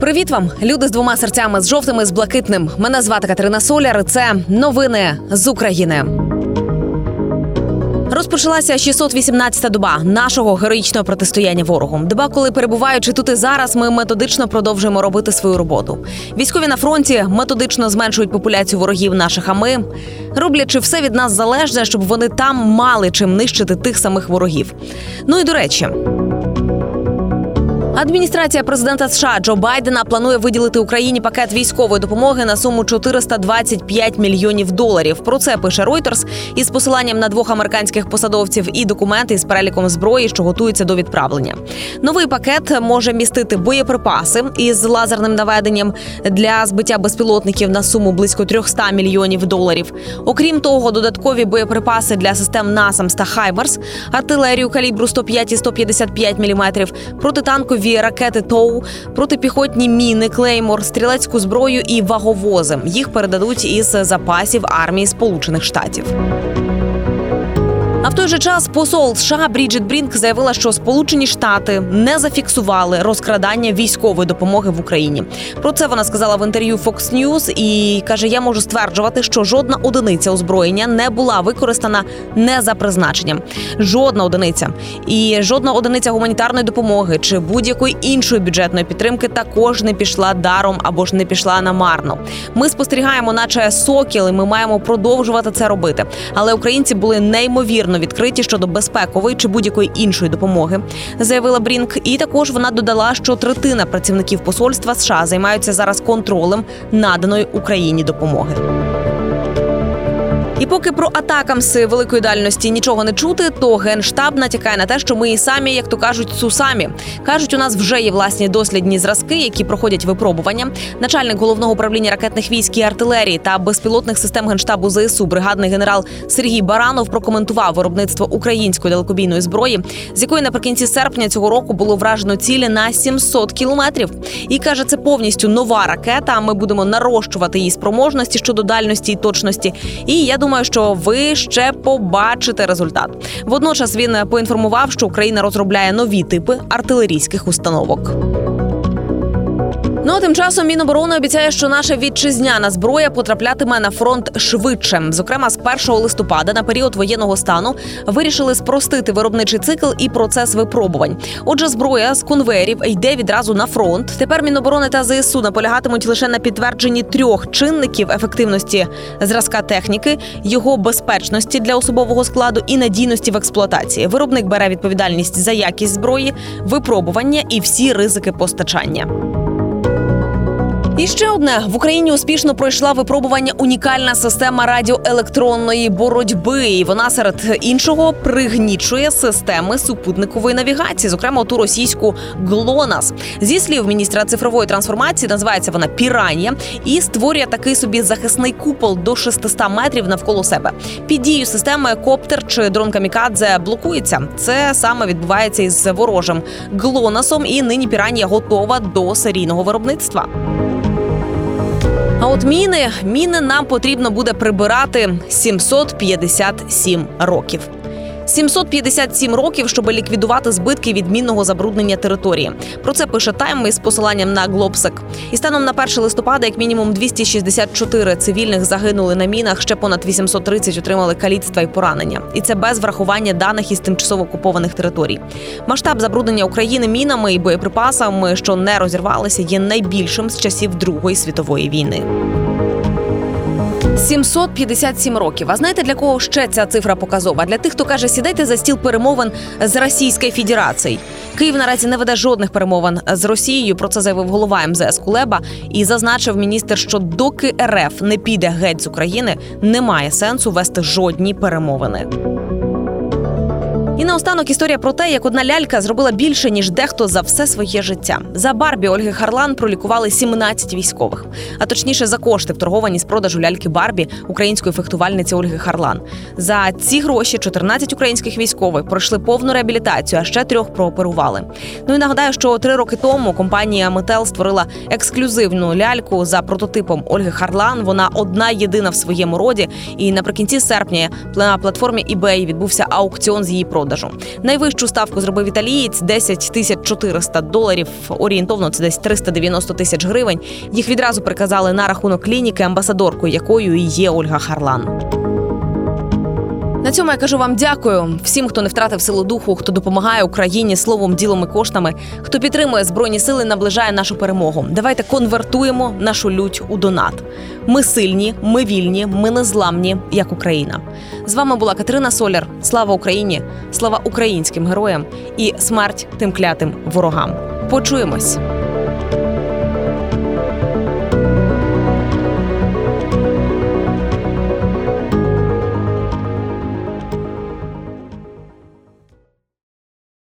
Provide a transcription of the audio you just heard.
Привіт вам, люди з двома серцями з жовтими з блакитним. Мене звати Катерина Соляр. Це новини з України. Розпочалася 618-та доба нашого героїчного протистояння ворогу. Доба, коли перебуваючи тут і зараз, ми методично продовжуємо робити свою роботу. Військові на фронті методично зменшують популяцію ворогів наших. А ми роблячи все від нас залежне, щоб вони там мали чим нищити тих самих ворогів. Ну і до речі. Адміністрація президента США Джо Байдена планує виділити Україні пакет військової допомоги на суму 425 мільйонів доларів. Про це пише Reuters із посиланням на двох американських посадовців і документи з переліком зброї, що готуються до відправлення. Новий пакет може містити боєприпаси із лазерним наведенням для збиття безпілотників на суму близько 300 мільйонів доларів. Окрім того, додаткові боєприпаси для систем НАСАМС та Хаймерс, артилерію калібру 105 і 155 мм, протитанкові нові ракети ТОУ, протипіхотні міни, клеймор, стрілецьку зброю і ваговози. Їх передадуть із запасів армії Сполучених Штатів. А в той же час посол США Бріджит Брінк заявила, що Сполучені Штати не зафіксували розкрадання військової допомоги в Україні. Про це вона сказала в інтерв'ю Fox News і каже: Я можу стверджувати, що жодна одиниця озброєння не була використана не за призначенням. Жодна одиниця і жодна одиниця гуманітарної допомоги чи будь-якої іншої бюджетної підтримки також не пішла даром або ж не пішла намарно. Ми спостерігаємо, наче сокіл, і ми маємо продовжувати це робити. Але українці були неймовірно абсолютно відкриті щодо безпекової чи будь-якої іншої допомоги, заявила Брінк. І також вона додала, що третина працівників посольства США займаються зараз контролем наданої Україні допомоги. І поки про атакамси великої дальності нічого не чути, то генштаб натякає на те, що ми і самі, як то кажуть, сусамі кажуть, у нас вже є власні дослідні зразки, які проходять випробування. Начальник головного управління ракетних військ і артилерії та безпілотних систем генштабу ЗСУ, бригадний генерал Сергій Баранов прокоментував виробництво української далекобійної зброї, з якої наприкінці серпня цього року було вражено цілі на 700 кілометрів. І каже, це повністю нова ракета. Ми будемо нарощувати її спроможності щодо дальності і точності. І я думаю, думаю, що ви ще побачите результат. Водночас він поінформував, що Україна розробляє нові типи артилерійських установок. Ну а тим часом Міноборони обіцяє, що наша вітчизняна зброя потраплятиме на фронт швидше. Зокрема, з 1 листопада на період воєнного стану вирішили спростити виробничий цикл і процес випробувань. Отже, зброя з конвеєрів йде відразу на фронт. Тепер Міноборони та ЗСУ наполягатимуть лише на підтвердженні трьох чинників ефективності зразка техніки, його безпечності для особового складу і надійності в експлуатації. Виробник бере відповідальність за якість зброї, випробування і всі ризики постачання. І ще одне в Україні успішно пройшла випробування унікальна система радіоелектронної боротьби. І Вона серед іншого пригнічує системи супутникової навігації, зокрема ту російську ГЛОНАС. Зі слів міністра цифрової трансформації, називається вона Піранія і створює такий собі захисний купол до 600 метрів навколо себе. Під дією системи коптер чи дрон камікадзе блокується. Це саме відбувається із ворожим ГЛОНАСом, і нині Піранія готова до серійного виробництва. А от міни міни нам потрібно буде прибирати 757 років. 757 років, щоб ліквідувати збитки від мінного забруднення території. Про це пише Тайм із посиланням на Глобсек. І станом на 1 листопада, як мінімум 264 цивільних загинули на мінах. Ще понад 830 отримали каліцтва і поранення. І це без врахування даних із тимчасово окупованих територій. Масштаб забруднення України мінами і боєприпасами, що не розірвалися, є найбільшим з часів Другої світової війни. 757 років. А знаєте для кого ще ця цифра показова? Для тих, хто каже, сідайте за стіл перемовин з Російською Федерацією. Київ наразі не веде жодних перемовин з Росією. Про це заявив голова МЗС Кулеба і зазначив міністр, що доки РФ не піде геть з України, немає сенсу вести жодні перемовини. І наостанок історія про те, як одна лялька зробила більше ніж дехто за все своє життя. За Барбі Ольги Харлан пролікували 17 військових, а точніше за кошти вторговані з продажу ляльки Барбі української фехтувальниці Ольги Харлан. За ці гроші 14 українських військових пройшли повну реабілітацію, а ще трьох прооперували. Ну і нагадаю, що три роки тому компанія Метел створила ексклюзивну ляльку за прототипом Ольги Харлан. Вона одна єдина в своєму роді. І наприкінці серпня на платформі eBay відбувся аукціон з її продажу продажу. Найвищу ставку зробив італієць 10 тисяч 400 доларів. Орієнтовно це десь 390 тисяч гривень. Їх відразу приказали на рахунок клініки, амбасадоркою якою є Ольга Харлан. На цьому я кажу вам дякую всім, хто не втратив силу духу, хто допомагає Україні словом, ділом і коштами, хто підтримує збройні сили, наближає нашу перемогу. Давайте конвертуємо нашу лють у донат. Ми сильні, ми вільні, ми незламні, як Україна. З вами була Катерина Соляр. Слава Україні! Слава українським героям і смерть тим клятим ворогам. Почуємось.